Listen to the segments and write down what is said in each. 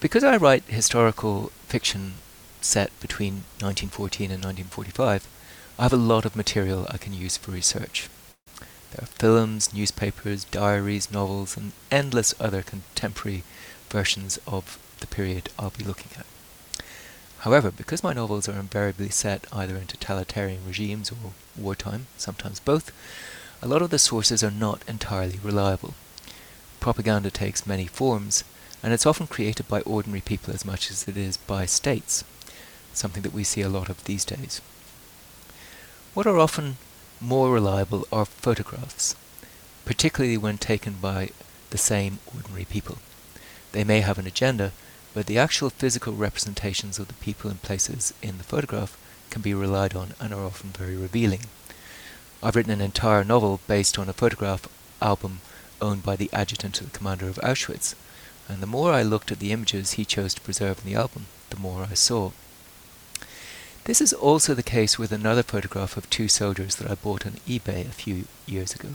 Because I write historical fiction set between 1914 and 1945, I have a lot of material I can use for research. There are films, newspapers, diaries, novels, and endless other contemporary versions of the period I'll be looking at. However, because my novels are invariably set either in totalitarian regimes or wartime, sometimes both, a lot of the sources are not entirely reliable. Propaganda takes many forms, and it's often created by ordinary people as much as it is by states, something that we see a lot of these days. What are often more reliable are photographs, particularly when taken by the same ordinary people. They may have an agenda, but the actual physical representations of the people and places in the photograph can be relied on and are often very revealing. I've written an entire novel based on a photograph album owned by the adjutant of the commander of Auschwitz, and the more I looked at the images he chose to preserve in the album, the more I saw. This is also the case with another photograph of two soldiers that I bought on eBay a few years ago.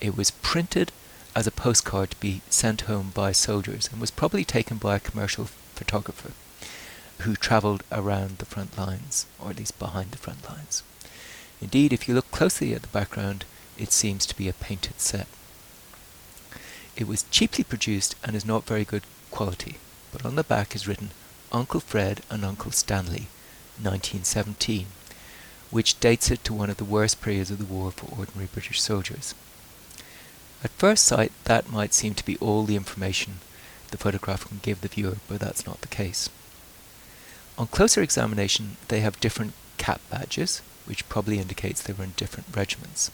It was printed as a postcard to be sent home by soldiers and was probably taken by a commercial photographer who travelled around the front lines, or at least behind the front lines. Indeed, if you look closely at the background, it seems to be a painted set. It was cheaply produced and is not very good quality, but on the back is written Uncle Fred and Uncle Stanley, 1917, which dates it to one of the worst periods of the war for ordinary British soldiers. At first sight, that might seem to be all the information the photograph can give the viewer, but that's not the case. On closer examination, they have different cap badges, which probably indicates they were in different regiments.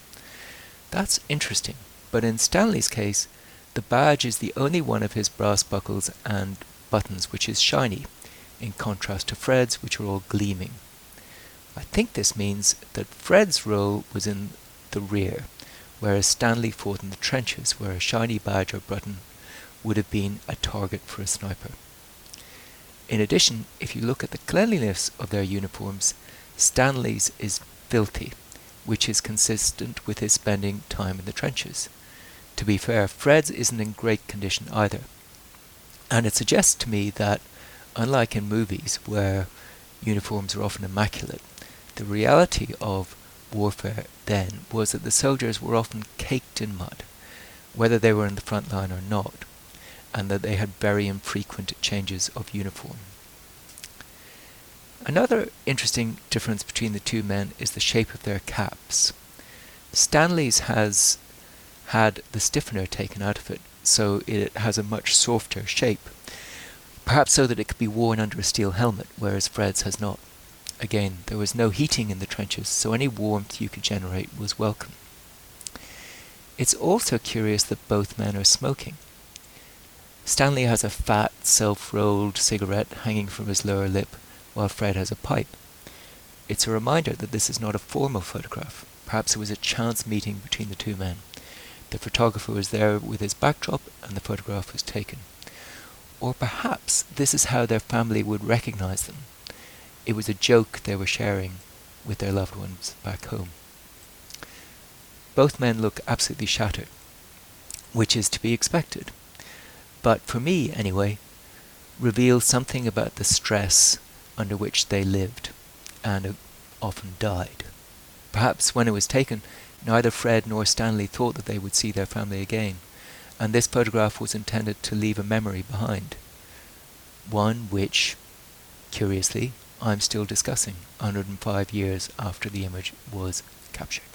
That's interesting, but in Stanley's case, the badge is the only one of his brass buckles and buttons which is shiny, in contrast to Fred's, which are all gleaming. I think this means that Fred's role was in the rear, whereas Stanley fought in the trenches, where a shiny badge or button would have been a target for a sniper. In addition, if you look at the cleanliness of their uniforms, Stanley's is filthy, which is consistent with his spending time in the trenches. To be fair, Fred's isn't in great condition either. And it suggests to me that unlike in movies where uniforms are often immaculate, the reality of warfare then was that the soldiers were often caked in mud, whether they were in the front line or not, and that they had very infrequent changes of uniform. Another interesting difference between the two men is the shape of their caps. Stanley's has had the stiffener taken out of it, so it has a much softer shape, perhaps so that it could be worn under a steel helmet, whereas Fred's has not. Again, there was no heating in the trenches, so any warmth you could generate was welcome. It's also curious that both men are smoking. Stanley has a fat, self-rolled cigarette hanging from his lower lip, while Fred has a pipe. It's a reminder that this is not a formal photograph. Perhaps it was a chance meeting between the two men. The photographer was there with his backdrop, and the photograph was taken. Or perhaps this is how their family would recognize them. It was a joke they were sharing with their loved ones back home. Both men look absolutely shattered, which is to be expected. But for me, anyway, reveals something about the stress under which they lived and uh, often died. Perhaps when it was taken, neither Fred nor Stanley thought that they would see their family again and this photograph was intended to leave a memory behind. One which, curiously, I'm still discussing 105 years after the image was captured.